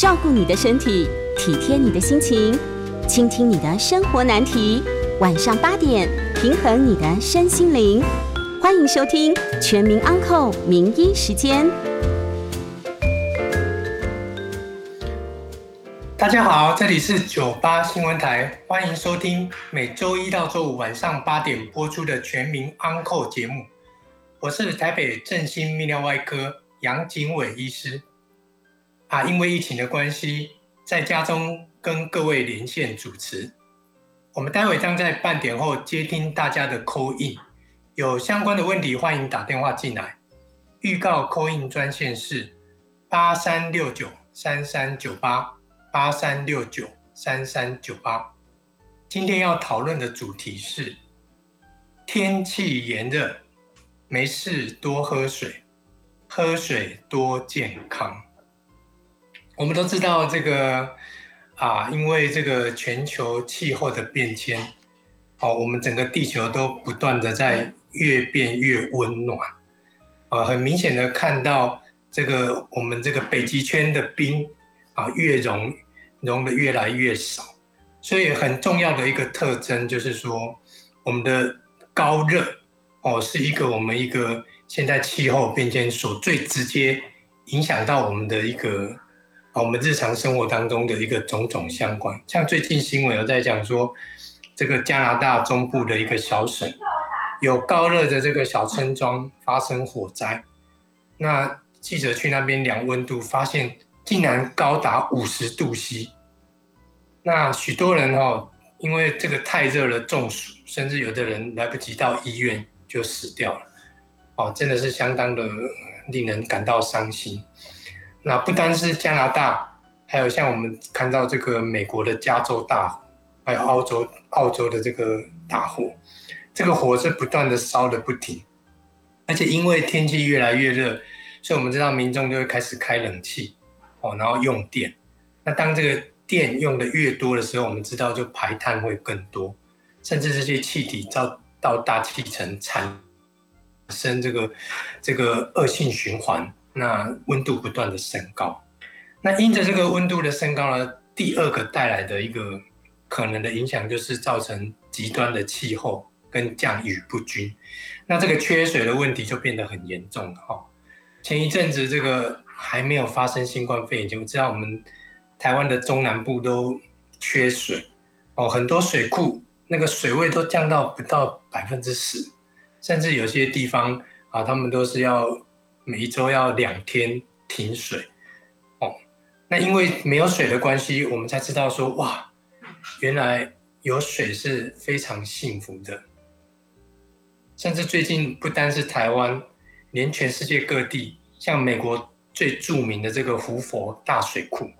照顾你的身体，体贴你的心情，倾听你的生活难题。晚上八点，平衡你的身心灵。欢迎收听《全民安扣名医时间》。大家好，这里是九八新闻台，欢迎收听每周一到周五晚上八点播出的《全民安扣节目。我是台北振兴泌尿外科杨景伟医师。啊，因为疫情的关系，在家中跟各位连线主持。我们待会将在半点后接听大家的 call in，有相关的问题欢迎打电话进来。预告 call in 专线是八三六九三三九八八三六九三三九八。今天要讨论的主题是天气炎热，没事多喝水，喝水多健康。我们都知道这个啊，因为这个全球气候的变迁，哦，我们整个地球都不断的在越变越温暖，啊，很明显的看到这个我们这个北极圈的冰啊越融融的越来越少，所以很重要的一个特征就是说，我们的高热哦是一个我们一个现在气候变迁所最直接影响到我们的一个。我们日常生活当中的一个种种相关，像最近新闻有在讲说，这个加拿大中部的一个小省，有高热的这个小村庄发生火灾，那记者去那边量温度，发现竟然高达五十度 C，那许多人哦，因为这个太热了中暑，甚至有的人来不及到医院就死掉了，哦，真的是相当的令人感到伤心。那不单是加拿大，还有像我们看到这个美国的加州大火，还有澳洲澳洲的这个大火，这个火是不断的烧的不停，而且因为天气越来越热，所以我们知道民众就会开始开冷气，哦，然后用电。那当这个电用的越多的时候，我们知道就排碳会更多，甚至这些气体到到大气层产生这个这个恶性循环。那温度不断的升高，那因着这个温度的升高呢，第二个带来的一个可能的影响就是造成极端的气候跟降雨不均，那这个缺水的问题就变得很严重了哈。前一阵子这个还没有发生新冠肺炎，就知道我们台湾的中南部都缺水哦，很多水库那个水位都降到不到百分之十，甚至有些地方啊，他们都是要。每一周要两天停水，哦，那因为没有水的关系，我们才知道说哇，原来有水是非常幸福的。甚至最近不单是台湾，连全世界各地，像美国最著名的这个胡佛大水库，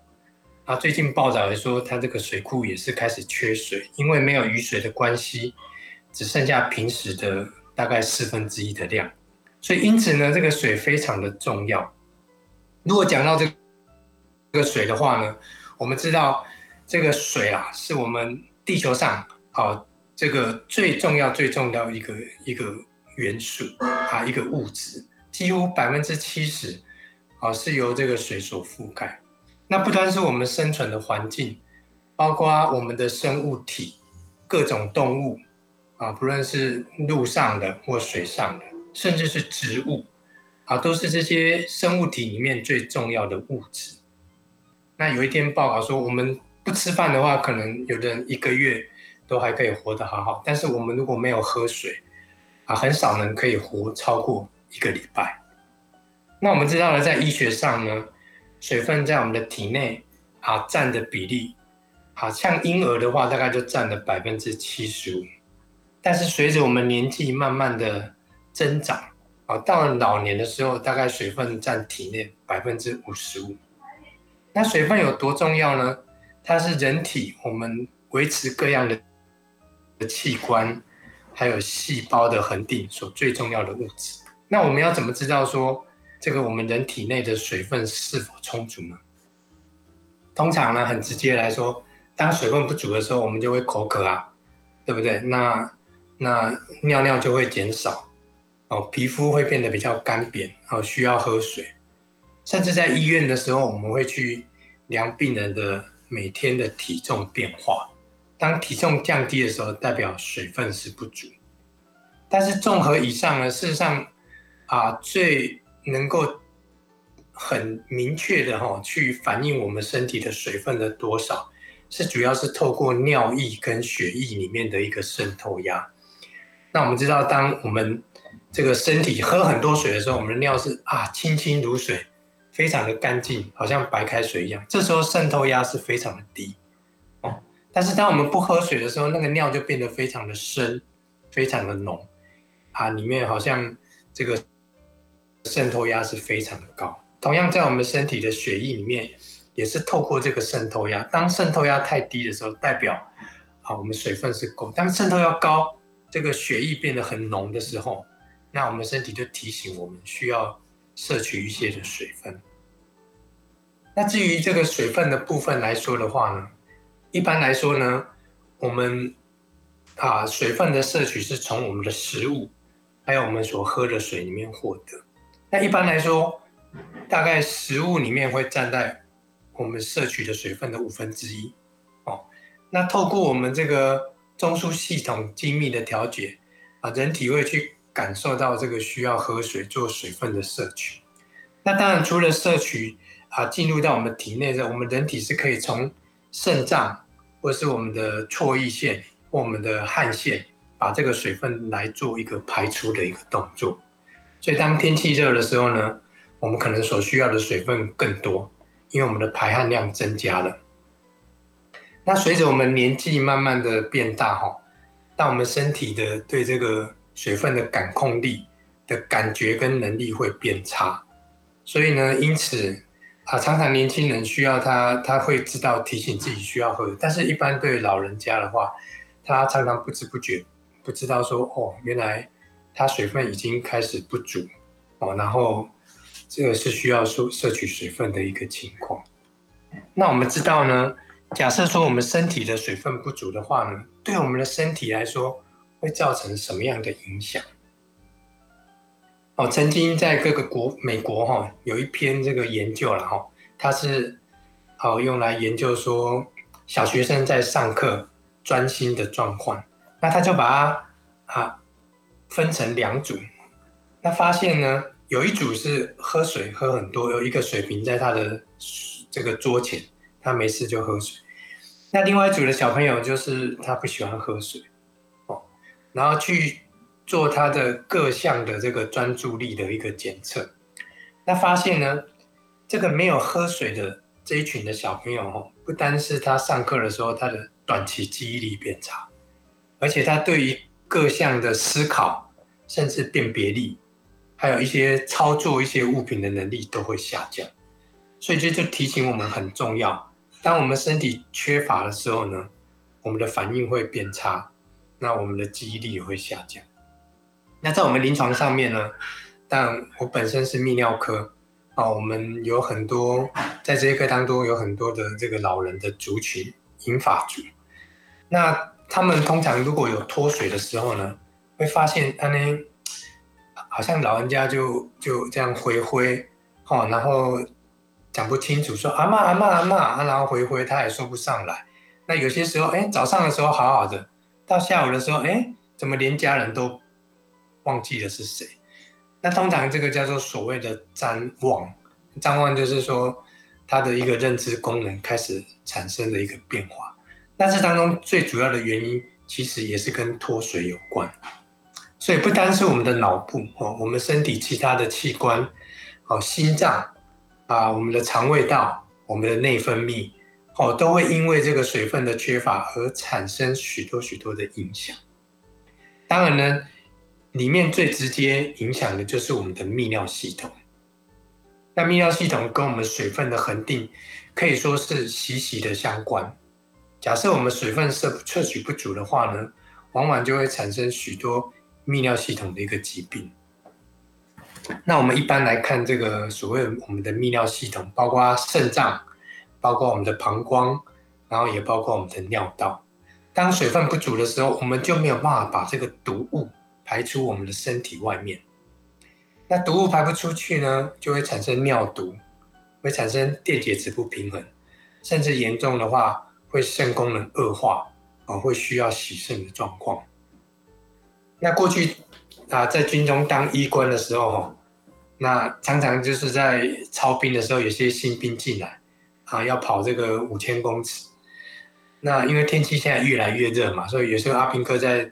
啊，最近报道也说，它这个水库也是开始缺水，因为没有雨水的关系，只剩下平时的大概四分之一的量。所以，因此呢，这个水非常的重要。如果讲到这这个水的话呢，我们知道这个水啊，是我们地球上啊这个最重要、最重要一个一个元素啊，一个物质，几乎百分之七十啊是由这个水所覆盖。那不单是我们生存的环境，包括我们的生物体、各种动物啊，不论是陆上的或水上的。甚至是植物，啊，都是这些生物体里面最重要的物质。那有一天报告说，我们不吃饭的话，可能有的人一个月都还可以活得好好，但是我们如果没有喝水，啊，很少人可以活超过一个礼拜。那我们知道了，在医学上呢，水分在我们的体内啊占的比例，好像婴儿的话，大概就占了百分之七十五，但是随着我们年纪慢慢的。增长啊，到了老年的时候，大概水分占体内百分之五十五。那水分有多重要呢？它是人体我们维持各样的的器官还有细胞的恒定所最重要的物质。那我们要怎么知道说这个我们人体内的水分是否充足呢？通常呢，很直接来说，当水分不足的时候，我们就会口渴啊，对不对？那那尿尿就会减少。哦，皮肤会变得比较干瘪，哦，需要喝水。甚至在医院的时候，我们会去量病人的每天的体重变化。当体重降低的时候，代表水分是不足。但是综合以上呢，事实上啊，最能够很明确的哈，去反映我们身体的水分的多少，是主要是透过尿液跟血液里面的一个渗透压。那我们知道，当我们这个身体喝很多水的时候，我们的尿是啊清清如水，非常的干净，好像白开水一样。这时候渗透压是非常的低。哦但是当我们不喝水的时候，那个尿就变得非常的深，非常的浓，啊，里面好像这个渗透压是非常的高。同样在我们身体的血液里面，也是透过这个渗透压。当渗透压太低的时候，代表啊我们水分是够；当渗透压高，这个血液变得很浓的时候，那我们身体就提醒我们需要摄取一些的水分。那至于这个水分的部分来说的话呢？一般来说呢，我们啊水分的摄取是从我们的食物，还有我们所喝的水里面获得。那一般来说，大概食物里面会占在我们摄取的水分的五分之一。哦，那透过我们这个中枢系统精密的调节啊，人体会去感受到这个需要喝水做水分的摄取。那当然除了摄取啊进入到我们体内的，我们人体是可以从肾脏，或是我们的唾液腺或我们的汗腺，把这个水分来做一个排出的一个动作。所以当天气热的时候呢，我们可能所需要的水分更多，因为我们的排汗量增加了。那随着我们年纪慢慢的变大哈，但我们身体的对这个水分的感控力的感觉跟能力会变差，所以呢，因此。啊，常常年轻人需要他，他会知道提醒自己需要喝。但是，一般对老人家的话，他常常不知不觉不知道说，哦，原来他水分已经开始不足哦，然后这个是需要摄摄取水分的一个情况。那我们知道呢，假设说我们身体的水分不足的话呢，对我们的身体来说会造成什么样的影响？哦，曾经在各个国，美国哈有一篇这个研究了哈，它是好用来研究说小学生在上课专心的状况。那他就把它啊分成两组，那发现呢有一组是喝水喝很多，有一个水瓶在他的这个桌前，他没事就喝水。那另外一组的小朋友就是他不喜欢喝水，然后去。做他的各项的这个专注力的一个检测，那发现呢，这个没有喝水的这一群的小朋友哦，不单是他上课的时候他的短期记忆力变差，而且他对于各项的思考，甚至辨别力，还有一些操作一些物品的能力都会下降。所以这就提醒我们很重要，当我们身体缺乏的时候呢，我们的反应会变差，那我们的记忆力也会下降。那在我们临床上面呢，但我本身是泌尿科，啊，我们有很多在这些课当中有很多的这个老人的族群，银发族。那他们通常如果有脱水的时候呢，会发现他呢，好像老人家就就这样回灰，哦，然后讲不清楚，说阿妈阿妈阿妈，然后回灰他也说不上来。那有些时候，哎，早上的时候好好的，到下午的时候，哎，怎么连家人都。忘记了是谁？那通常这个叫做所谓的谵妄，谵妄就是说他的一个认知功能开始产生了一个变化。那这当中最主要的原因，其实也是跟脱水有关。所以不单是我们的脑部哦，我们身体其他的器官哦，心脏啊，我们的肠胃道、我们的内分泌哦，都会因为这个水分的缺乏而产生许多许多的影响。当然呢。里面最直接影响的就是我们的泌尿系统。那泌尿系统跟我们水分的恒定可以说是息息的相关。假设我们水分摄摄取不足的话呢，往往就会产生许多泌尿系统的一个疾病。那我们一般来看这个所谓我们的泌尿系统，包括肾脏，包括我们的膀胱，然后也包括我们的尿道。当水分不足的时候，我们就没有办法把这个毒物。排出我们的身体外面，那毒物排不出去呢，就会产生尿毒，会产生电解质不平衡，甚至严重的话会肾功能恶化，哦，会需要洗肾的状况。那过去啊，在军中当医官的时候，那常常就是在操兵的时候，有些新兵进来啊，要跑这个五千公尺。那因为天气现在越来越热嘛，所以有时候阿兵哥在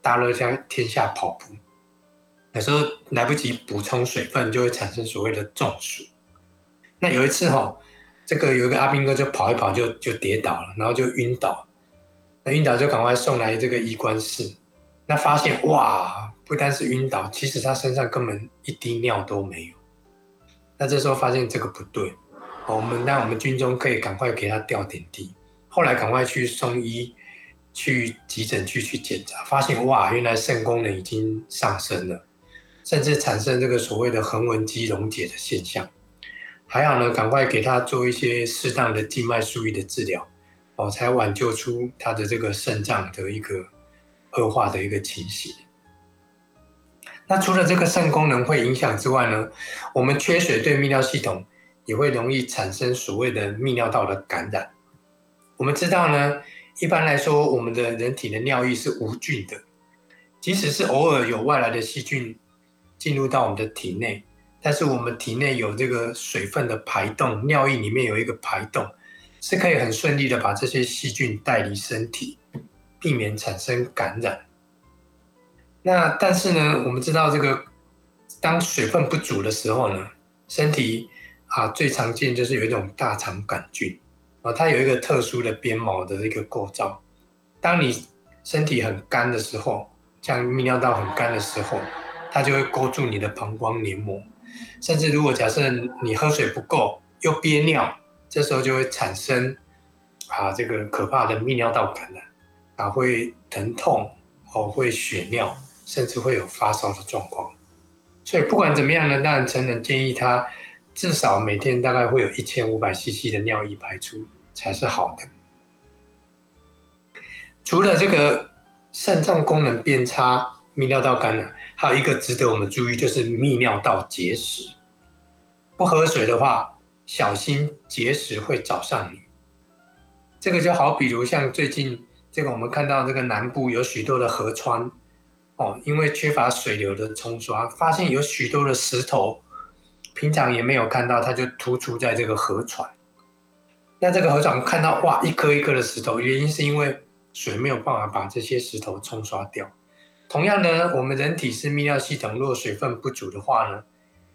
大热天天下跑步，有时候来不及补充水分，就会产生所谓的中暑。那有一次哈，这个有一个阿兵哥就跑一跑就就跌倒了，然后就晕倒，那晕倒就赶快送来这个医官室，那发现哇，不单是晕倒，其实他身上根本一滴尿都没有。那这时候发现这个不对，我们那我们军中可以赶快给他吊点滴。后来赶快去送医，去急诊去去检查，发现哇，原来肾功能已经上升了，甚至产生这个所谓的横纹肌溶解的现象。还好呢，赶快给他做一些适当的静脉输液的治疗，哦，才挽救出他的这个肾脏的一个恶化的一个情形。那除了这个肾功能会影响之外呢，我们缺水对泌尿系统也会容易产生所谓的泌尿道的感染。我们知道呢，一般来说，我们的人体的尿液是无菌的，即使是偶尔有外来的细菌进入到我们的体内，但是我们体内有这个水分的排动，尿液里面有一个排动，是可以很顺利的把这些细菌带离身体，避免产生感染。那但是呢，我们知道这个当水分不足的时候呢，身体啊最常见就是有一种大肠杆菌。啊，它有一个特殊的鞭毛的一个构造。当你身体很干的时候，像泌尿道很干的时候，它就会勾住你的膀胱黏膜。甚至如果假设你喝水不够又憋尿，这时候就会产生啊这个可怕的泌尿道感染，啊会疼痛哦，会血尿，甚至会有发烧的状况。所以不管怎么样呢，当然成人建议他至少每天大概会有一千五百 CC 的尿液排出。才是好的。除了这个肾脏功能变差、泌尿道感染，还有一个值得我们注意，就是泌尿道结石。不喝水的话，小心结石会找上你。这个就好比如像最近这个，我们看到这个南部有许多的河川，哦，因为缺乏水流的冲刷，发现有许多的石头，平常也没有看到，它就突出在这个河床。那这个河床看到哇，一颗一颗的石头，原因是因为水没有办法把这些石头冲刷掉。同样呢，我们人体是泌尿系统，若水分不足的话呢，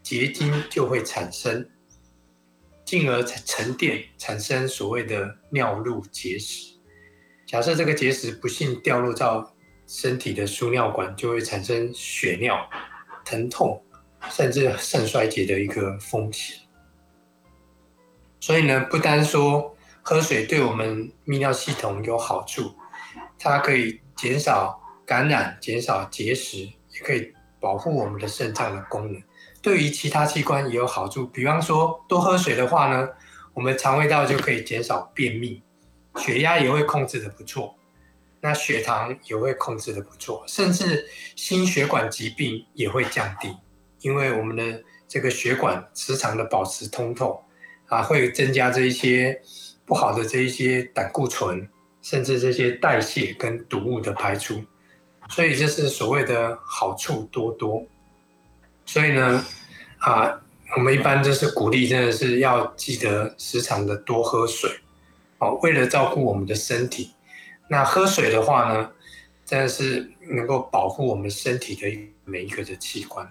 结晶就会产生，进而沉淀，产生所谓的尿路结石。假设这个结石不幸掉入到身体的输尿管，就会产生血尿、疼痛，甚至肾衰竭的一个风险。所以呢，不单说喝水对我们泌尿系统有好处，它可以减少感染、减少结石，也可以保护我们的肾脏的功能。对于其他器官也有好处，比方说多喝水的话呢，我们肠胃道就可以减少便秘，血压也会控制的不错，那血糖也会控制的不错，甚至心血管疾病也会降低，因为我们的这个血管时常的保持通透。啊，会增加这一些不好的这一些胆固醇，甚至这些代谢跟毒物的排出，所以这是所谓的好处多多。所以呢，啊，我们一般就是鼓励，真的是要记得时常的多喝水，哦，为了照顾我们的身体。那喝水的话呢，真的是能够保护我们身体的每一个的器官。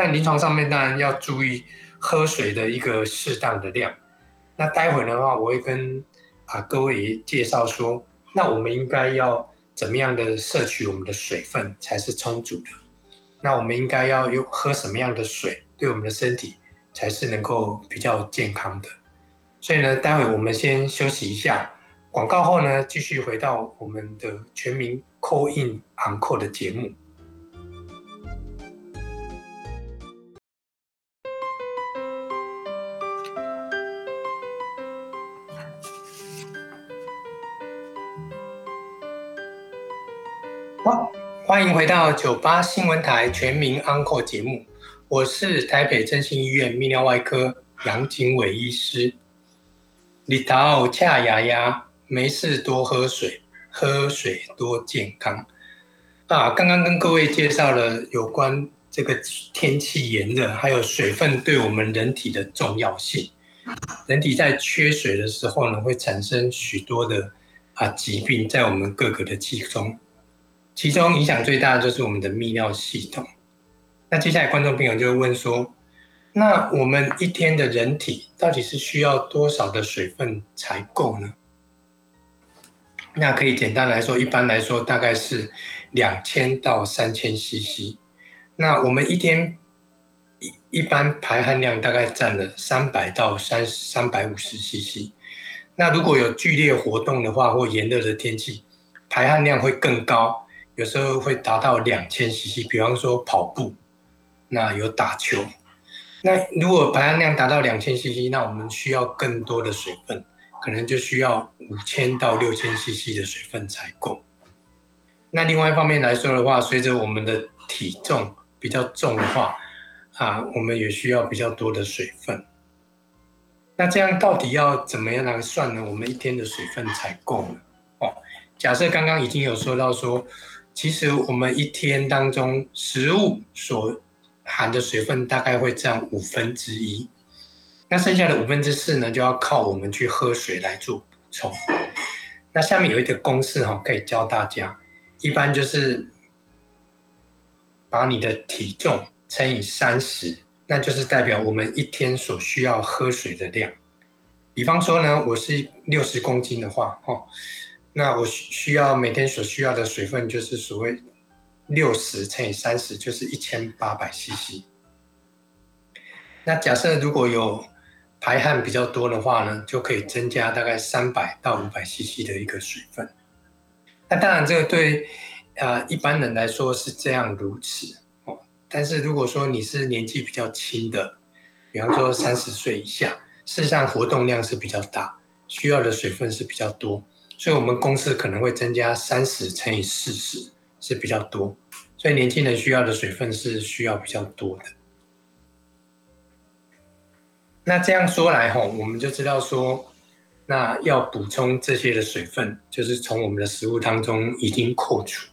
但临床上面当然要注意。喝水的一个适当的量，那待会的话，我会跟啊各位介绍说，那我们应该要怎么样的摄取我们的水分才是充足的？那我们应该要用喝什么样的水，对我们的身体才是能够比较健康的？所以呢，待会我们先休息一下，广告后呢，继续回到我们的全民 Call In Encore 的节目。欢迎回到九八新闻台全民安 e 节目，我是台北振兴医院泌尿外科杨景伟医师。日头恰牙牙，没事多喝水，喝水多健康。啊，刚刚跟各位介绍了有关这个天气炎热，还有水分对我们人体的重要性。人体在缺水的时候呢，会产生许多的啊疾病在我们各个的器中，其中影响最大的就是我们的泌尿系统。那接下来观众朋友就会问说，那我们一天的人体到底是需要多少的水分才够呢？那可以简单来说，一般来说大概是。两千到三千 CC，那我们一天一一般排汗量大概占了三百到三三百五十 CC。那如果有剧烈活动的话，或炎热的天气，排汗量会更高，有时候会达到两千 CC。比方说跑步，那有打球，那如果排汗量达到两千 CC，那我们需要更多的水分，可能就需要五千到六千 CC 的水分才够。那另外一方面来说的话，随着我们的体重比较重的话，啊，我们也需要比较多的水分。那这样到底要怎么样来算呢？我们一天的水分才够呢？哦，假设刚刚已经有说到说，其实我们一天当中食物所含的水分大概会占五分之一，那剩下的五分之四呢，就要靠我们去喝水来做补充。那下面有一个公式哈，可以教大家。一般就是把你的体重乘以三十，那就是代表我们一天所需要喝水的量。比方说呢，我是六十公斤的话，哦，那我需需要每天所需要的水分就是所谓六十乘以三十，就是一千八百 CC。那假设如果有排汗比较多的话呢，就可以增加大概三百到五百 CC 的一个水分。那当然，这个对呃一般人来说是这样如此哦。但是如果说你是年纪比较轻的，比方说三十岁以下，事实上活动量是比较大，需要的水分是比较多，所以我们公司可能会增加三十乘以四十是比较多，所以年轻人需要的水分是需要比较多的。那这样说来吼，我们就知道说。那要补充这些的水分，就是从我们的食物当中已经扣除。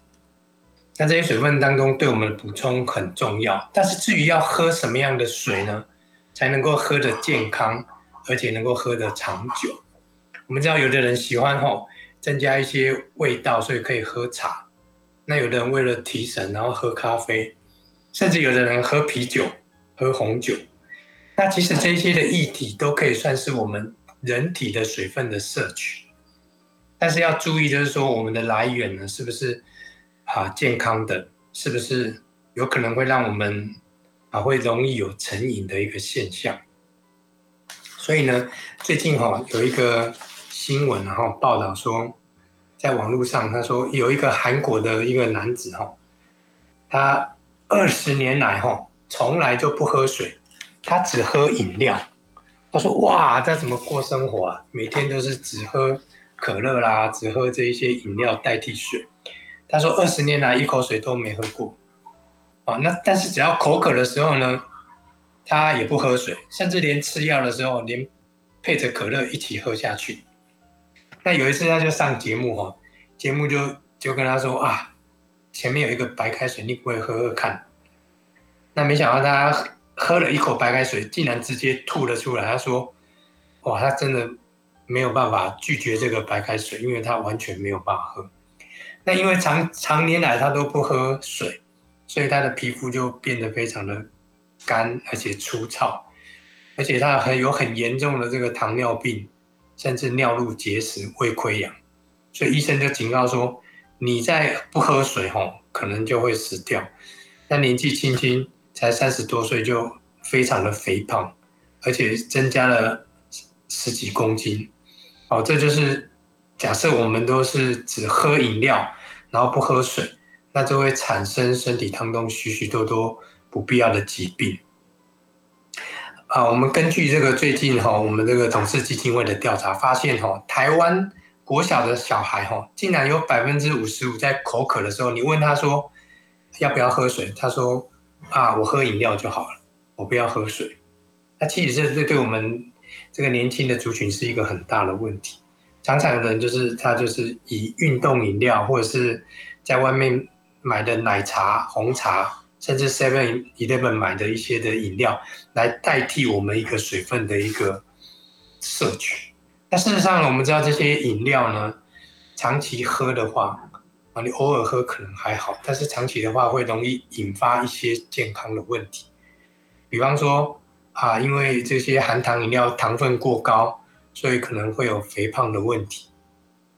那这些水分当中对我们的补充很重要，但是至于要喝什么样的水呢，才能够喝的健康，而且能够喝的长久？我们知道有的人喜欢吼增加一些味道，所以可以喝茶。那有的人为了提神，然后喝咖啡，甚至有的人喝啤酒、喝红酒。那其实这些的液体都可以算是我们。人体的水分的摄取，但是要注意，就是说我们的来源呢，是不是啊健康的？是不是有可能会让我们啊会容易有成瘾的一个现象？所以呢，最近哈有一个新闻，然后报道说，在网络上他说有一个韩国的一个男子哈，他二十年来哈从来就不喝水，他只喝饮料。他说：“哇，这怎么过生活啊？每天都是只喝可乐啦，只喝这一些饮料代替水。”他说：“二十年来一口水都没喝过。”啊，那但是只要口渴的时候呢，他也不喝水，甚至连吃药的时候，连配着可乐一起喝下去。那有一次他就上节目哈，节目就就跟他说：“啊，前面有一个白开水，你不会喝喝看？”那没想到他。喝了一口白开水，竟然直接吐了出来。他说：“哇，他真的没有办法拒绝这个白开水，因为他完全没有办法喝。那因为长常年来他都不喝水，所以他的皮肤就变得非常的干，而且粗糙，而且他很有很严重的这个糖尿病，甚至尿路结石、胃溃疡。所以医生就警告说：你再不喝水，吼，可能就会死掉。那年纪轻轻。”才三十多岁就非常的肥胖，而且增加了十几公斤。哦，这就是假设我们都是只喝饮料，然后不喝水，那就会产生身体当中许许多多不必要的疾病。啊，我们根据这个最近哈，我们这个董事基金会的调查发现哈，台湾国小的小孩哈，竟然有百分之五十五在口渴的时候，你问他说要不要喝水，他说。啊，我喝饮料就好了，我不要喝水。那其实这这对我们这个年轻的族群是一个很大的问题。常常有人就是他就是以运动饮料或者是在外面买的奶茶、红茶，甚至 Seven Eleven 买的一些的饮料来代替我们一个水分的一个摄取。那事实上，我们知道这些饮料呢，长期喝的话，啊，你偶尔喝可能还好，但是长期的话会容易引发一些健康的问题，比方说啊，因为这些含糖饮料糖分过高。所以可能会有肥胖的问题，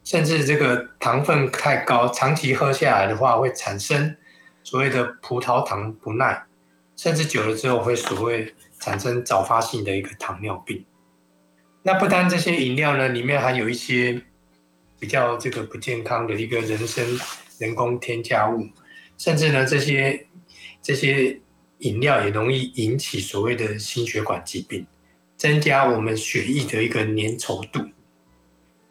甚至这个糖分太高，长期喝下来的话，会产生所谓的葡萄糖不耐，甚至久了之后会所谓产生早发性的一个糖尿病。那不单这些饮料呢，里面还有一些比较这个不健康的一个人参人工添加物，甚至呢这些这些饮料也容易引起所谓的心血管疾病。增加我们血液的一个粘稠度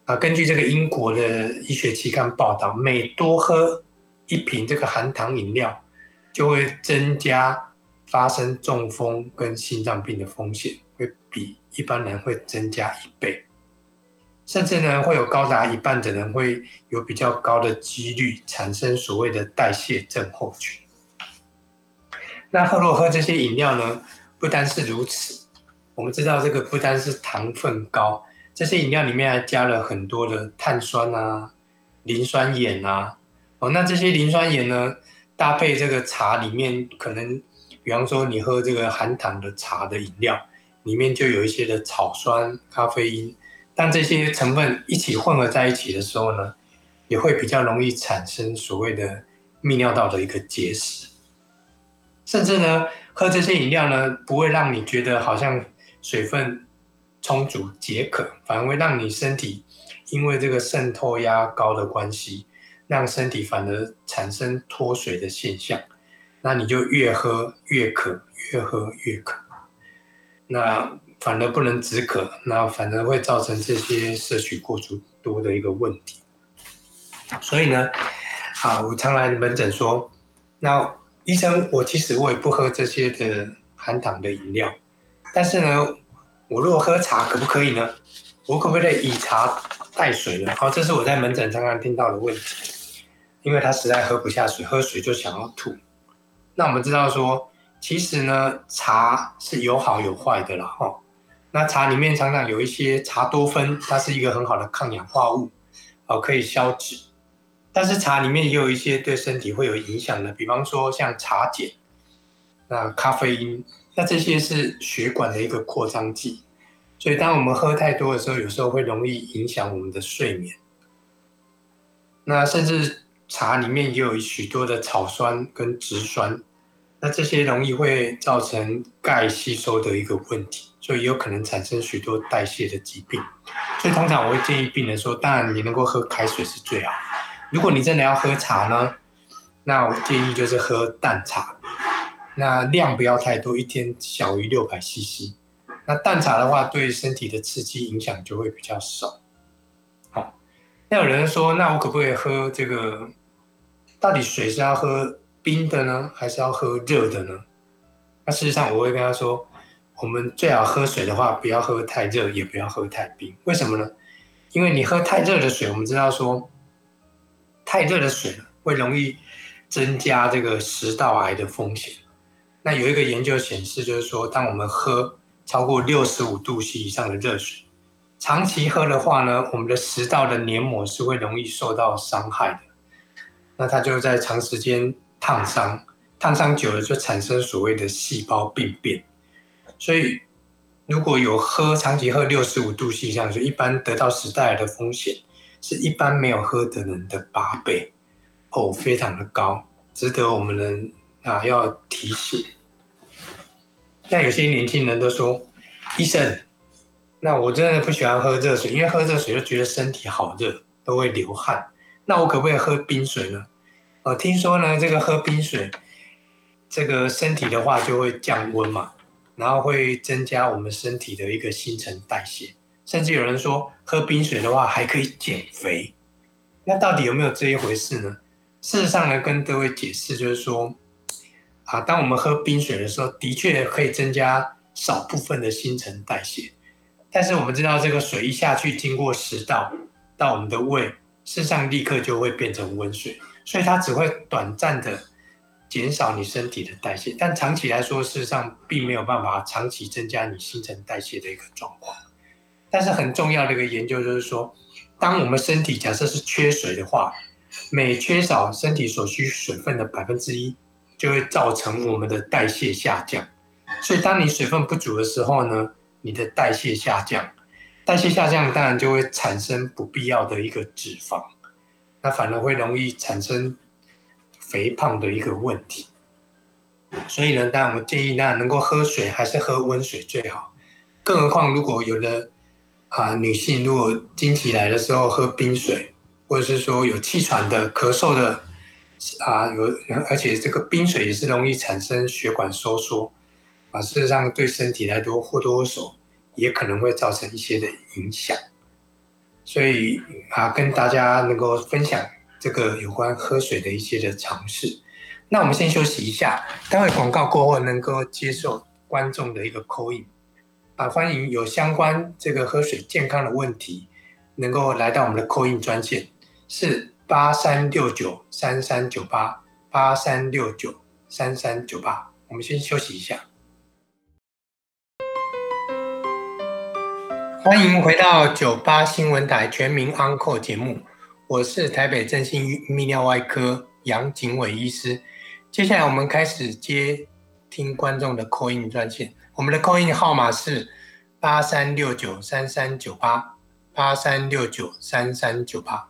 啊。根据这个英国的医学期刊报道，每多喝一瓶这个含糖饮料，就会增加发生中风跟心脏病的风险，会比一般人会增加一倍，甚至呢会有高达一半的人会有比较高的几率产生所谓的代谢症候群。那喝若喝这些饮料呢，不单是如此。我们知道这个不单是糖分高，这些饮料里面还加了很多的碳酸啊、磷酸盐啊。哦，那这些磷酸盐呢，搭配这个茶里面，可能比方说你喝这个含糖的茶的饮料，里面就有一些的草酸、咖啡因。当这些成分一起混合在一起的时候呢，也会比较容易产生所谓的泌尿道的一个结石。甚至呢，喝这些饮料呢，不会让你觉得好像。水分充足解渴，反而会让你身体因为这个渗透压高的关系，让身体反而产生脱水的现象。那你就越喝越渴，越喝越渴。那反而不能止渴，那反而会造成这些摄取过足多的一个问题。所以呢，好，我常来门诊说，那医生，我其实我也不喝这些的含糖的饮料。但是呢，我如果喝茶可不可以呢？我可不可以以茶代水呢？好，这是我在门诊常常听到的问题，因为他实在喝不下水，喝水就想要吐。那我们知道说，其实呢，茶是有好有坏的了哈。那茶里面常常有一些茶多酚，它是一个很好的抗氧化物，哦，可以消脂。但是茶里面也有一些对身体会有影响的，比方说像茶碱，那咖啡因。那这些是血管的一个扩张剂，所以当我们喝太多的时候，有时候会容易影响我们的睡眠。那甚至茶里面也有许多的草酸跟植酸，那这些容易会造成钙吸收的一个问题，所以有可能产生许多代谢的疾病。所以通常我会建议病人说，当然你能够喝开水是最好。如果你真的要喝茶呢，那我建议就是喝淡茶。那量不要太多，一天小于六百 CC。那淡茶的话，对身体的刺激影响就会比较少。好，那有人说，那我可不可以喝这个？到底水是要喝冰的呢，还是要喝热的呢？那事实上，我会跟他说，我们最好喝水的话，不要喝太热，也不要喝太冰。为什么呢？因为你喝太热的水，我们知道说，太热的水会容易增加这个食道癌的风险。那有一个研究显示，就是说，当我们喝超过六十五度 C 以上的热水，长期喝的话呢，我们的食道的黏膜是会容易受到伤害的。那它就在长时间烫伤，烫伤久了就产生所谓的细胞病变。所以，如果有喝长期喝六十五度 C 以上，就一般得到食道癌的风险是一般没有喝的人的八倍，哦，非常的高，值得我们人啊要提醒。那有些年轻人都说，医生，那我真的不喜欢喝热水，因为喝热水就觉得身体好热，都会流汗。那我可不可以喝冰水呢？呃，听说呢，这个喝冰水，这个身体的话就会降温嘛，然后会增加我们身体的一个新陈代谢，甚至有人说喝冰水的话还可以减肥。那到底有没有这一回事呢？事实上呢，跟各位解释就是说。啊，当我们喝冰水的时候，的确可以增加少部分的新陈代谢，但是我们知道这个水一下去，经过食道到我们的胃，事实上立刻就会变成温水，所以它只会短暂的减少你身体的代谢，但长期来说，事实上并没有办法长期增加你新陈代谢的一个状况。但是很重要的一个研究就是说，当我们身体假设是缺水的话，每缺少身体所需水分的百分之一，就会造成我们的代谢下降。所以当你水分不足的时候呢，你的代谢下降，代谢下降当然就会产生不必要的一个脂肪，那反而会容易产生肥胖的一个问题。所以呢，当然我建议大家能够喝水还是喝温水最好，更何况如果有的。啊，女性如果经期来的时候喝冰水，或者是说有气喘的、咳嗽的，啊，有而且这个冰水也是容易产生血管收缩，啊，事实上对身体来说或多或少也可能会造成一些的影响。所以啊，跟大家能够分享这个有关喝水的一些的尝试。那我们先休息一下，待会广告过后能够接受观众的一个口音。啊，欢迎有相关这个喝水健康的问题，能够来到我们的扣印专线，是八三六九三三九八八三六九三三九八。我们先休息一下。欢迎回到九八新闻台全民安 e 节目，我是台北振兴泌尿外科杨景伟医师。接下来我们开始接听观众的扣印专线。我们的扣印号码是八三六九三三九八八三六九三三九八。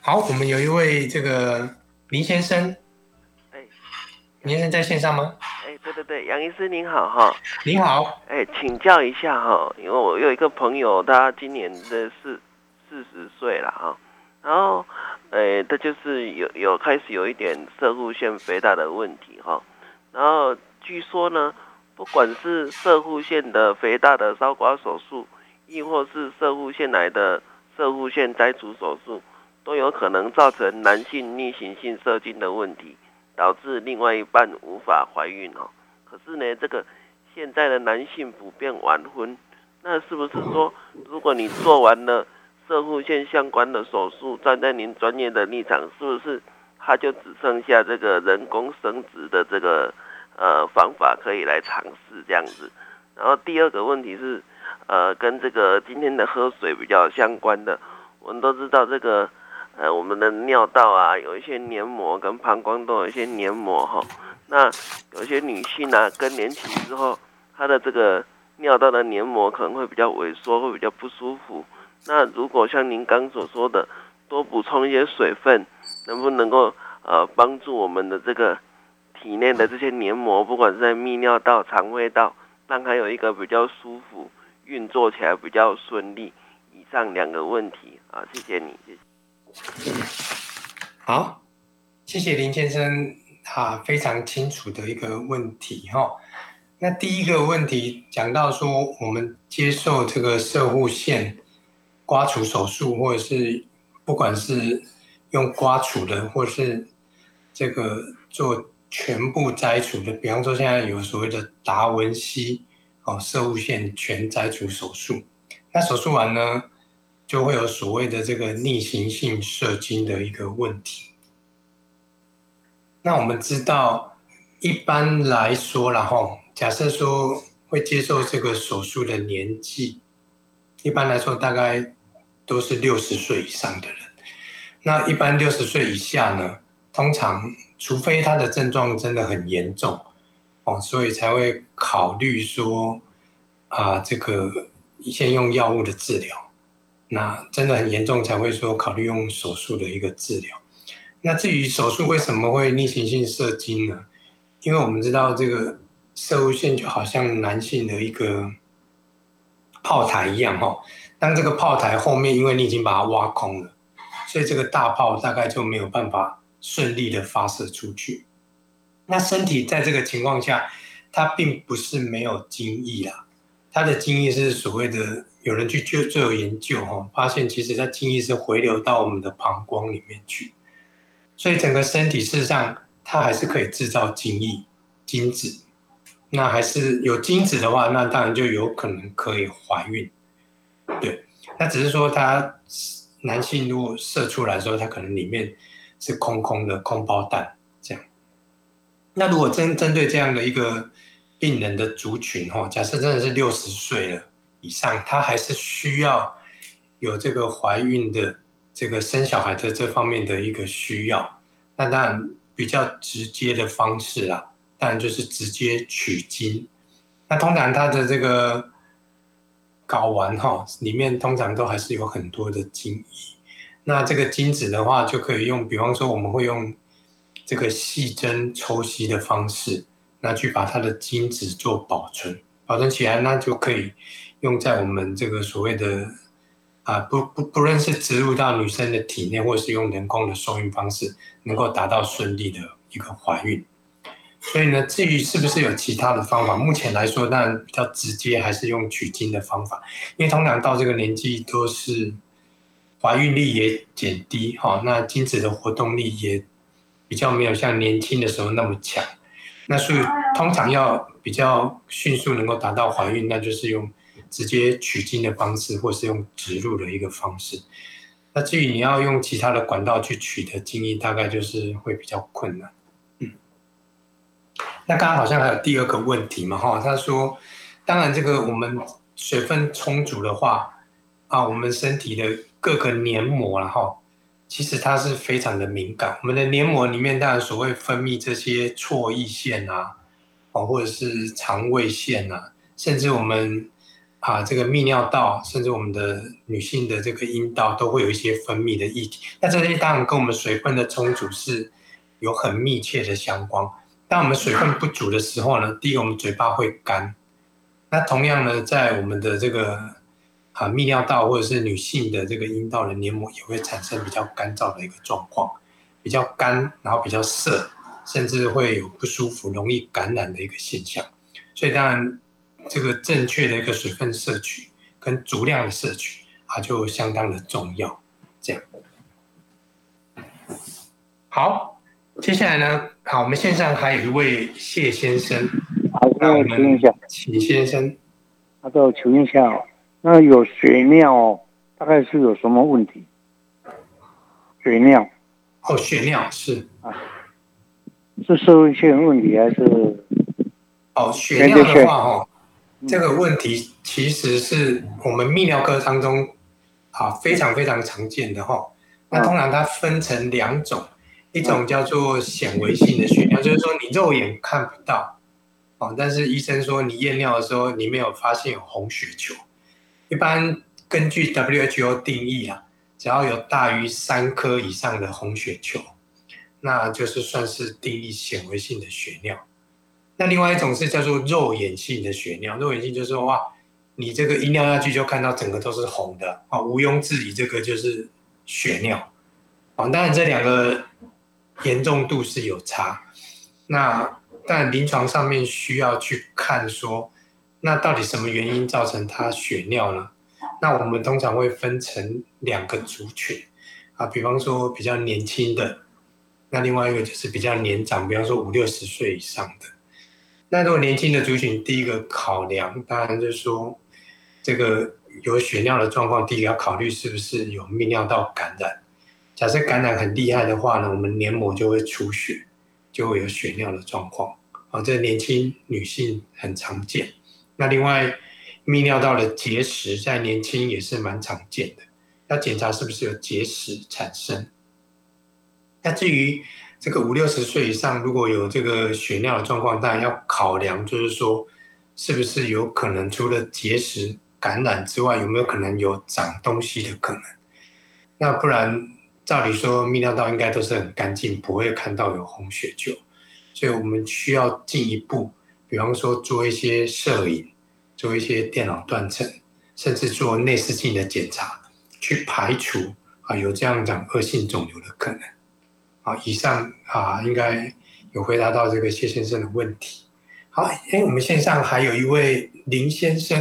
好，我们有一位这个林先生，林先生在线上吗？哎，对对对，杨医师您好哈。您好，哎，请教一下哈，因为我有一个朋友，他今年的四四十岁了哈，然后，哎，他就是有有开始有一点射护腺肥大的问题哈，然后。据说呢，不管是射护腺的肥大的烧刮手术，亦或是射护腺癌的射护腺摘除手术，都有可能造成男性逆行性射精的问题，导致另外一半无法怀孕哦。可是呢，这个现在的男性普遍晚婚，那是不是说，如果你做完了射护腺相关的手术，站在您专业的立场，是不是他就只剩下这个人工生殖的这个？呃，方法可以来尝试这样子。然后第二个问题是，呃，跟这个今天的喝水比较相关的。我们都知道这个，呃，我们的尿道啊，有一些黏膜，跟膀胱都有一些黏膜哈。那有些女性呢，更年期之后，她的这个尿道的黏膜可能会比较萎缩，会比较不舒服。那如果像您刚所说的，多补充一些水分，能不能够呃帮助我们的这个？体内的这些黏膜，不管是在泌尿道、肠胃道，让它有一个比较舒服，运作起来比较顺利。以上两个问题啊，谢谢你，谢谢。好，谢谢林先生啊，非常清楚的一个问题哈。那第一个问题讲到说，我们接受这个射护线刮除手术，或者是不管是用刮除的，或是这个做。全部摘除的，比方说现在有所谓的达文西哦，射物线全摘除手术。那手术完呢，就会有所谓的这个逆行性射精的一个问题。那我们知道，一般来说，然后假设说会接受这个手术的年纪，一般来说大概都是六十岁以上的人。那一般六十岁以下呢，通常。除非他的症状真的很严重，哦，所以才会考虑说，啊，这个先用药物的治疗。那真的很严重才会说考虑用手术的一个治疗。那至于手术为什么会逆行性射精呢？因为我们知道这个射物线就好像男性的一个炮台一样，哈，当这个炮台后面因为你已经把它挖空了，所以这个大炮大概就没有办法。顺利的发射出去，那身体在这个情况下，它并不是没有精液啦，它的精液是所谓的有人去做做研究哈，发现其实它精液是回流到我们的膀胱里面去，所以整个身体事实上它还是可以制造精液、精子，那还是有精子的话，那当然就有可能可以怀孕。对，那只是说他男性如果射出来的时候，他可能里面是空空的空包蛋这样。那如果针针对这样的一个病人的族群哈，假设真的是六十岁了以上，他还是需要有这个怀孕的这个生小孩的这方面的一个需要，那当然比较直接的方式啦。当然就是直接取精，那通常它的这个睾丸哈里面通常都还是有很多的精液，那这个精子的话就可以用，比方说我们会用这个细针抽吸的方式，那去把它的精子做保存，保存起来那就可以用在我们这个所谓的啊不不不论是植入到女生的体内，或是用人工的受孕方式，能够达到顺利的一个怀孕。所以呢，至于是不是有其他的方法，目前来说，当然比较直接还是用取精的方法，因为通常到这个年纪都是怀孕力也减低，哈，那精子的活动力也比较没有像年轻的时候那么强，那所以通常要比较迅速能够达到怀孕，那就是用直接取精的方式，或是用植入的一个方式。那至于你要用其他的管道去取得精液，大概就是会比较困难。嗯那刚刚好像还有第二个问题嘛，哈，他说，当然这个我们水分充足的话，啊，我们身体的各个黏膜然后其实它是非常的敏感。我们的黏膜里面当然所谓分泌这些唾液腺啊，哦，或者是肠胃腺啊，甚至我们啊这个泌尿道，甚至我们的女性的这个阴道都会有一些分泌的液体。那这些当然跟我们水分的充足是有很密切的相关。当我们水分不足的时候呢，第一个我们嘴巴会干。那同样呢，在我们的这个啊泌尿道或者是女性的这个阴道的黏膜也会产生比较干燥的一个状况，比较干，然后比较涩，甚至会有不舒服、容易感染的一个现象。所以当然，这个正确的一个水分摄取跟足量的摄取啊，就相当的重要。这样，好。接下来呢？好，我们线上还有一位谢先生。好，那我请问一下，请先生。好的，请问一下，那有血尿，大概是有什么问题？血尿。哦，血尿是啊，是社会性问题还是？哦，血尿的话，哦，这个问题其实是我们泌尿科当中啊非常非常常见的哈。那通常它分成两种。一种叫做显微性的血尿，就是说你肉眼看不到，哦，但是医生说你验尿的时候你没有发现有红血球。一般根据 WHO 定义啊，只要有大于三颗以上的红血球，那就是算是定义显微性的血尿。那另外一种是叫做肉眼性的血尿，肉眼性就是说哇，你这个一尿下去就看到整个都是红的，啊，毋庸置疑这个就是血尿。啊，当然这两个。严重度是有差，那但临床上面需要去看说，那到底什么原因造成他血尿呢？那我们通常会分成两个族群啊，比方说比较年轻的，那另外一个就是比较年长，比方说五六十岁以上的。那如果年轻的族群，第一个考量当然就是说，这个有血尿的状况，第一个要考虑是不是有泌尿道感染。假设感染很厉害的话呢，我们黏膜就会出血，就会有血尿的状况。啊，这年轻女性很常见。那另外，泌尿道的结石在年轻也是蛮常见的，要检查是不是有结石产生。那至于这个五六十岁以上如果有这个血尿的状况，当然要考量，就是说是不是有可能除了结石感染之外，有没有可能有长东西的可能？那不然。照理说，泌尿道应该都是很干净，不会看到有红血球，所以我们需要进一步，比方说做一些摄影，做一些电脑断层，甚至做内视镜的检查，去排除啊有这样讲恶性肿瘤的可能。啊，以上啊应该有回答到这个谢先生的问题。好，哎，我们线上还有一位林先生，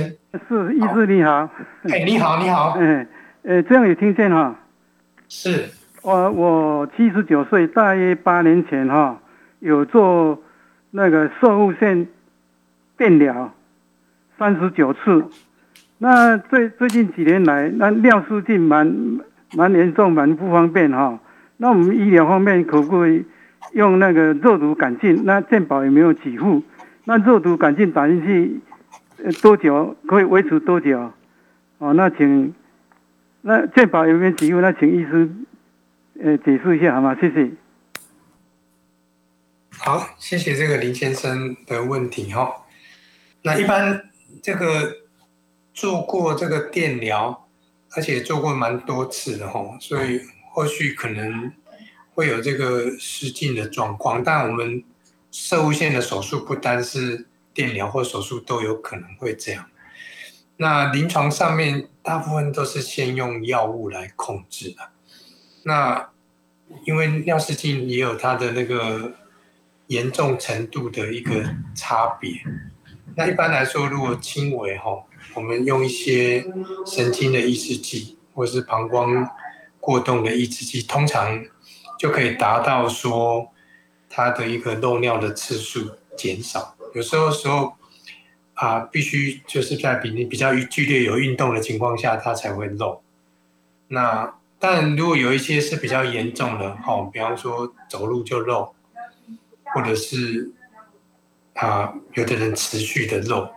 是医师你好，哎，你好，你好，嗯，呃，这样有听见哈？是，我我七十九岁，大约八年前哈，有做那个射物线电疗三十九次。那最最近几年来，那尿失禁蛮蛮严重，蛮不方便哈。那我们医疗方面可不可以用那个肉毒杆菌？那健保有没有给付？那肉毒杆菌打进去多久可以维持多久？哦，那请那健保有没有给付？那请医师呃解释一下好吗？谢谢。好，谢谢这个林先生的问题哈。那一般这个。做过这个电疗，而且做过蛮多次的哈，所以后续可能会有这个失禁的状况。但我们射物线的手术不单是电疗或手术都有可能会这样。那临床上面大部分都是先用药物来控制的。那因为尿失禁也有它的那个严重程度的一个差别。那一般来说，如果轻微吼。我们用一些神经的抑制剂，或是膀胱过动的抑制剂，通常就可以达到说它的一个漏尿的次数减少。有时候时候啊，必须就是在比你比较剧烈有运动的情况下，它才会漏。那但如果有一些是比较严重的，哈，比方说走路就漏，或者是啊，有的人持续的漏。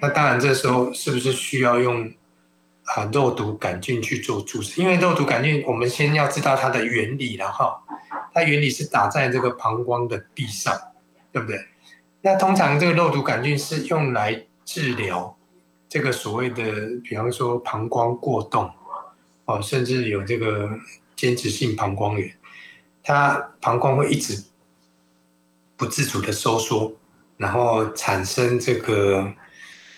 那当然，这时候是不是需要用啊肉毒杆菌去做注射？因为肉毒杆菌，我们先要知道它的原理了哈。它原理是打在这个膀胱的壁上，对不对？那通常这个肉毒杆菌是用来治疗这个所谓的，比方说膀胱过动哦，甚至有这个间质性膀胱炎，它膀胱会一直不自主的收缩，然后产生这个。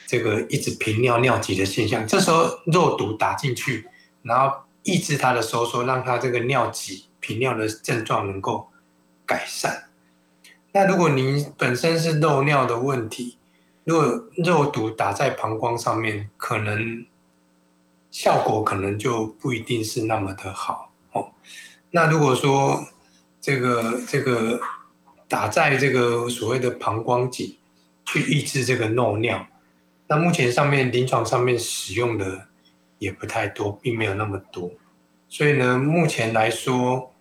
这个一直频尿尿急的现象，这时候肉毒打进去，然后抑制它的收缩，让它这个尿急频尿的症状能够改善。那如果您本身是漏尿的问题，如果肉毒打在膀胱上面，可能效果可能就不一定是那么的好哦。那如果说这个这个打在这个所谓的膀胱颈，去抑制这个漏尿。那目前上面临床上面使用的也不太多，并没有那么多，所以呢，目前来说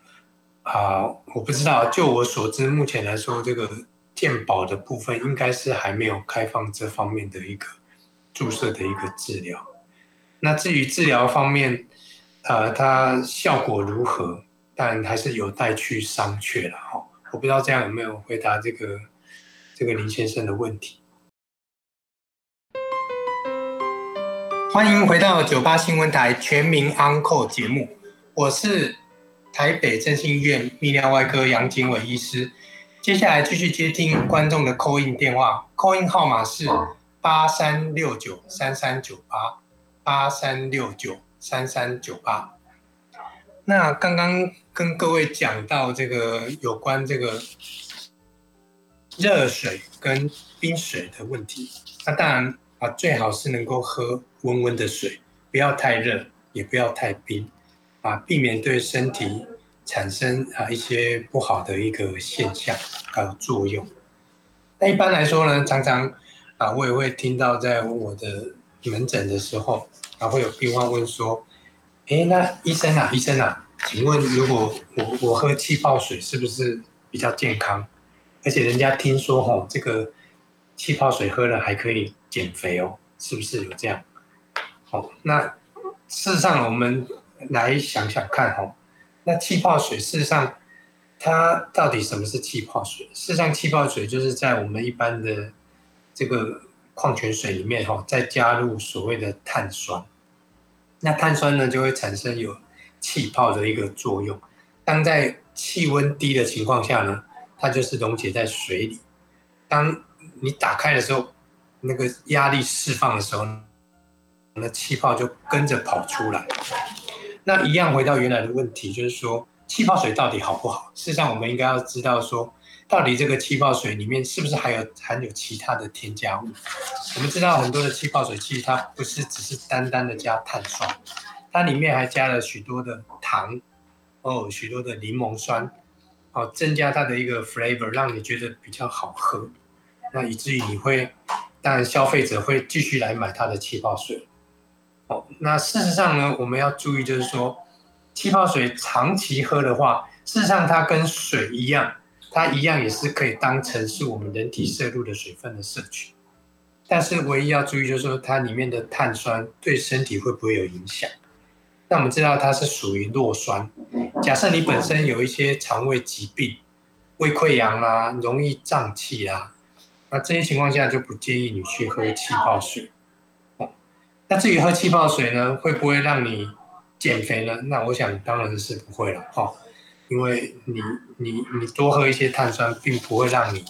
啊，我不知道，就我所知，目前来说，这个健保的部分应该是还没有开放这方面的一个注射的一个治疗。那至于治疗方面，呃，它效果如何，但还是有待去商榷了哈。我不知道这样有没有回答这个这个林先生的问题。欢迎回到九八新闻台全民 Uncle 节目，我是台北振兴医院泌尿外科杨景伟医师。接下来继续接听观众的 call in 电话，call in 号码是八三六九三三九八八三六九三三九八。那刚刚跟各位讲到这个有关这个热水跟冰水的问题，那当然。啊，最好是能够喝温温的水，不要太热，也不要太冰，啊，避免对身体产生啊一些不好的一个现象还有作用。那一般来说呢，常常啊，我也会听到在我的门诊的时候，啊，会有病患问说：“哎，那医生啊，医生啊，请问如果我我喝气泡水是不是比较健康？而且人家听说吼，这个气泡水喝了还可以。”减肥哦，是不是有这样？那事实上我们来想想看哈，那气泡水事实上它到底什么是气泡水？事实上，气泡水就是在我们一般的这个矿泉水里面哈，再加入所谓的碳酸，那碳酸呢就会产生有气泡的一个作用。当在气温低的情况下呢，它就是溶解在水里。当你打开的时候，那个压力释放的时候，那气泡就跟着跑出来。那一样回到原来的问题，就是说气泡水到底好不好？事实上，我们应该要知道说，到底这个气泡水里面是不是还有含有其他的添加物？我们知道很多的气泡水其实它不是只是单单的加碳酸，它里面还加了许多的糖哦，许多的柠檬酸，哦，增加它的一个 flavor，让你觉得比较好喝。那以至于你会。当然消费者会继续来买它的气泡水。哦，那事实上呢，我们要注意就是说，气泡水长期喝的话，事实上它跟水一样，它一样也是可以当成是我们人体摄入的水分的摄取。但是唯一要注意就是说，它里面的碳酸对身体会不会有影响？那我们知道它是属于弱酸。假设你本身有一些肠胃疾病、胃溃疡啊、容易胀气啊，那这些情况下就不建议你去喝气泡水。那至于喝气泡水呢，会不会让你减肥呢？那我想当然是不会了，哈，因为你你你多喝一些碳酸，并不会让你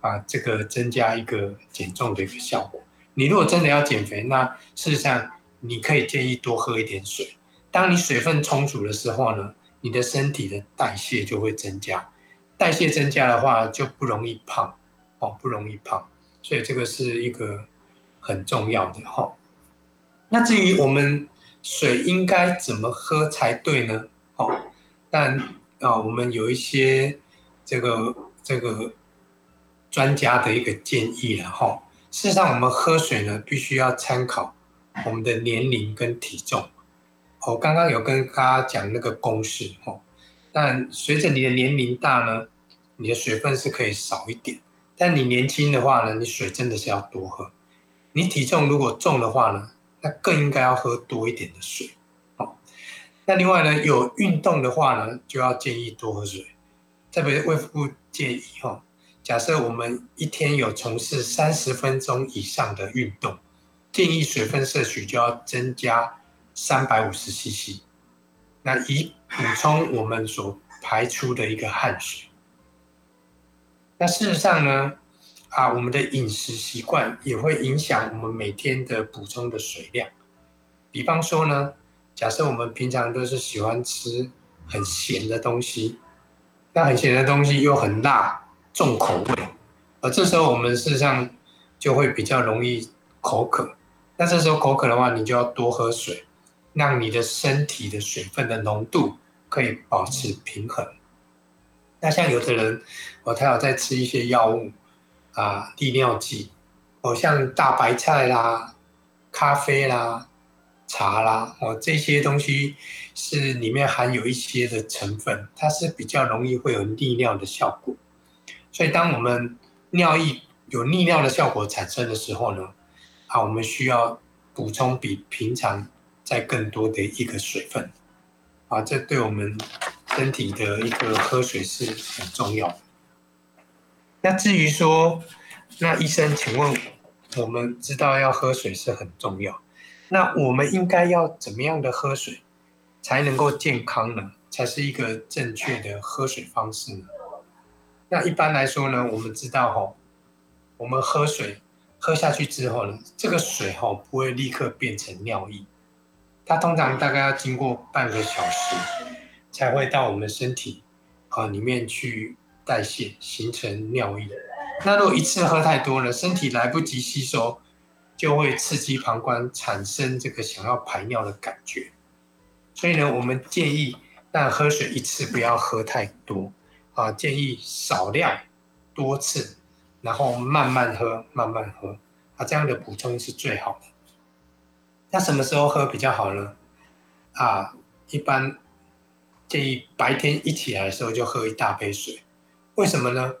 啊这个增加一个减重的一个效果。你如果真的要减肥，那事实上你可以建议多喝一点水。当你水分充足的时候呢，你的身体的代谢就会增加，代谢增加的话就不容易胖，哦，不容易胖，所以这个是一个很重要的哈。那至于我们水应该怎么喝才对呢？哦，但啊，我们有一些这个这个专家的一个建议了哈。事实上，我们喝水呢，必须要参考我们的年龄跟体重。我刚刚有跟大家讲那个公式哦，但随着你的年龄大呢，你的水分是可以少一点，但你年轻的话呢，你水真的是要多喝。你体重如果重的话呢，那更应该要喝多一点的水。哦，那另外呢，有运动的话呢，就要建议多喝水。特别胃腹部建议哈，假设我们一天有从事三十分钟以上的运动，建议水分摄取就要增加。三百五十 CC，那以补充我们所排出的一个汗水。那事实上呢，啊，我们的饮食习惯也会影响我们每天的补充的水量。比方说呢，假设我们平常都是喜欢吃很咸的东西，那很咸的东西又很辣、重口味，而这时候我们事实上就会比较容易口渴。那这时候口渴的话，你就要多喝水。让你的身体的水分的浓度可以保持平衡。那像有的人，哦，他有在吃一些药物啊，利尿剂，哦，像大白菜啦、咖啡啦、茶啦，哦，这些东西是里面含有一些的成分，它是比较容易会有利尿的效果。所以，当我们尿液有利尿的效果产生的时候呢，啊，我们需要补充比平常。再更多的一个水分，啊，这对我们身体的一个喝水是很重要的。那至于说，那医生，请问我们知道要喝水是很重要，那我们应该要怎么样的喝水才能够健康呢？才是一个正确的喝水方式呢？那一般来说呢，我们知道哈，我们喝水喝下去之后呢，这个水哈不会立刻变成尿液。它通常大概要经过半个小时，才会到我们身体啊里面去代谢，形成尿液。那如果一次喝太多了，身体来不及吸收，就会刺激膀胱，产生这个想要排尿的感觉。所以呢，我们建议，但喝水一次不要喝太多啊，建议少量多次，然后慢慢喝，慢慢喝啊，这样的补充是最好的。那什么时候喝比较好呢？啊，一般建议白天一起来的时候就喝一大杯水。为什么呢？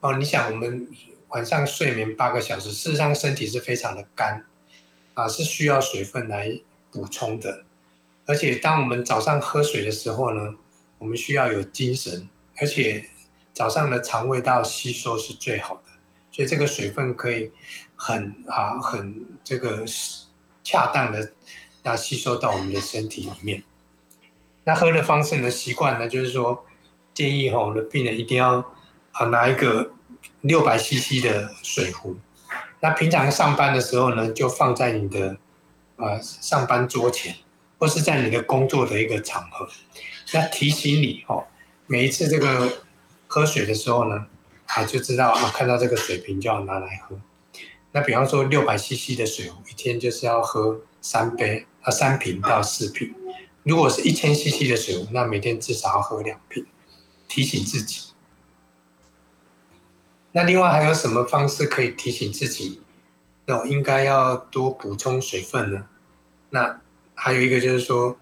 哦，你想我们晚上睡眠八个小时，事实上身体是非常的干，啊，是需要水分来补充的。而且当我们早上喝水的时候呢，我们需要有精神，而且早上的肠胃道吸收是最好的，所以这个水分可以很啊很这个。恰当的，要吸收到我们的身体里面。那喝的方式呢？习惯呢，就是说，建议哈，我们的病人一定要啊拿一个六百 CC 的水壶。那平常上班的时候呢，就放在你的啊上班桌前，或是在你的工作的一个场合。那提醒你哦，每一次这个喝水的时候呢，啊就知道啊看到这个水瓶就要拿来喝。那比方说六百 CC 的水壶，一天就是要喝三杯啊，三瓶到四瓶。如果是一千 CC 的水壶，那每天至少要喝两瓶，提醒自己。那另外还有什么方式可以提醒自己那我应该要多补充水分呢？那还有一个就是说，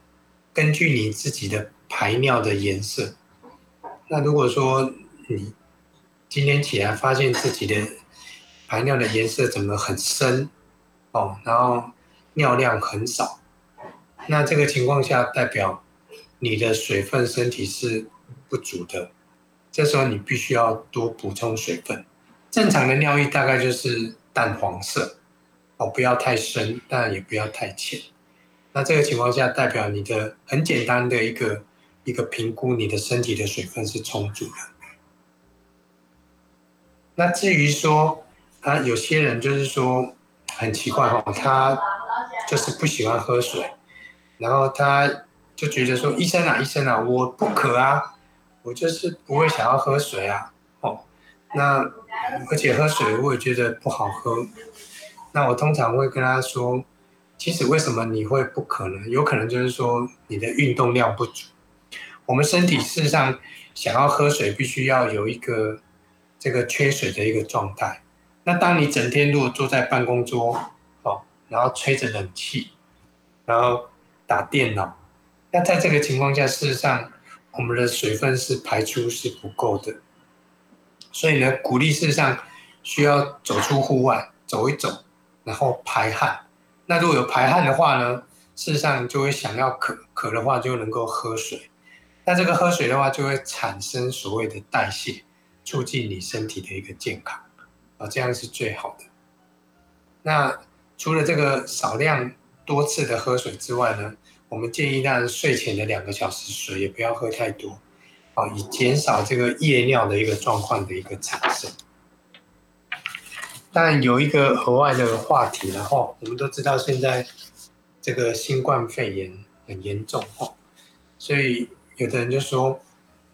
根据你自己的排尿的颜色，那如果说你今天起来发现自己的排尿的颜色怎么很深哦，然后尿量很少，那这个情况下代表你的水分身体是不足的，这时候你必须要多补充水分。正常的尿液大概就是淡黄色哦，不要太深，但也不要太浅。那这个情况下代表你的很简单的一个一个评估，你的身体的水分是充足的。那至于说，啊，有些人就是说很奇怪哈，他就是不喜欢喝水，然后他就觉得说，医生啊，医生啊，我不渴啊，我就是不会想要喝水啊，哦，那而且喝水我也觉得不好喝，那我通常会跟他说，其实为什么你会不可能？有可能就是说你的运动量不足。我们身体事实上想要喝水，必须要有一个这个缺水的一个状态。那当你整天如果坐在办公桌，哦，然后吹着冷气，然后打电脑，那在这个情况下，事实上我们的水分是排出是不够的。所以呢，鼓励事实上需要走出户外走一走，然后排汗。那如果有排汗的话呢，事实上就会想要渴，渴的话就能够喝水。那这个喝水的话，就会产生所谓的代谢，促进你身体的一个健康，啊，这样是最好的。那除了这个少量多次的喝水之外呢，我们建议，让睡前的两个小时水也不要喝太多，啊，以减少这个夜尿的一个状况的一个产生。但有一个额外的话题，然后我们都知道现在这个新冠肺炎很严重哦，所以有的人就说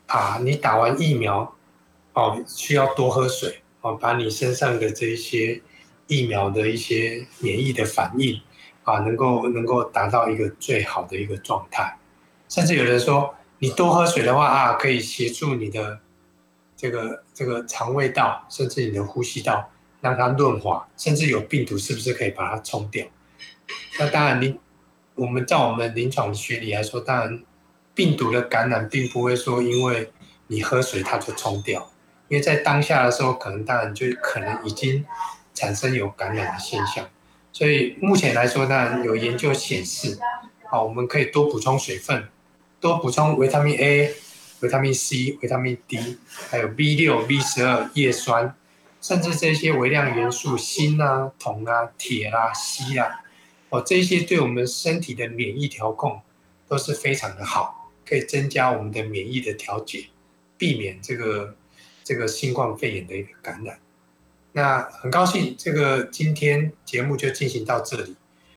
啊，你打完疫苗哦，需要多喝水哦，把你身上的这一些疫苗的一些免疫的反应啊，能够能够达到一个最好的一个状态。甚至有人说，你多喝水的话啊，可以协助你的这个这个肠胃道，甚至你的呼吸道。让它润滑，甚至有病毒是不是可以把它冲掉？那当然，临我们在我们临床学理来说，当然病毒的感染并不会说因为你喝水它就冲掉，因为在当下的时候，可能当然就可能已经产生有感染的现象。所以目前来说，呢有研究显示，啊，我们可以多补充水分，多补充维他命 A、维他命 C、维他命 D，还有 B 六、B 十二叶酸。甚至这些微量元素，锌啊、铜啊、铁啊、硒啊，哦，这些对我们身体的免疫调控都是非常的好，可以增加我们的免疫的调节，避免这个这个新冠肺炎的一个感染。那很高兴，这个今天节目就进行到这里。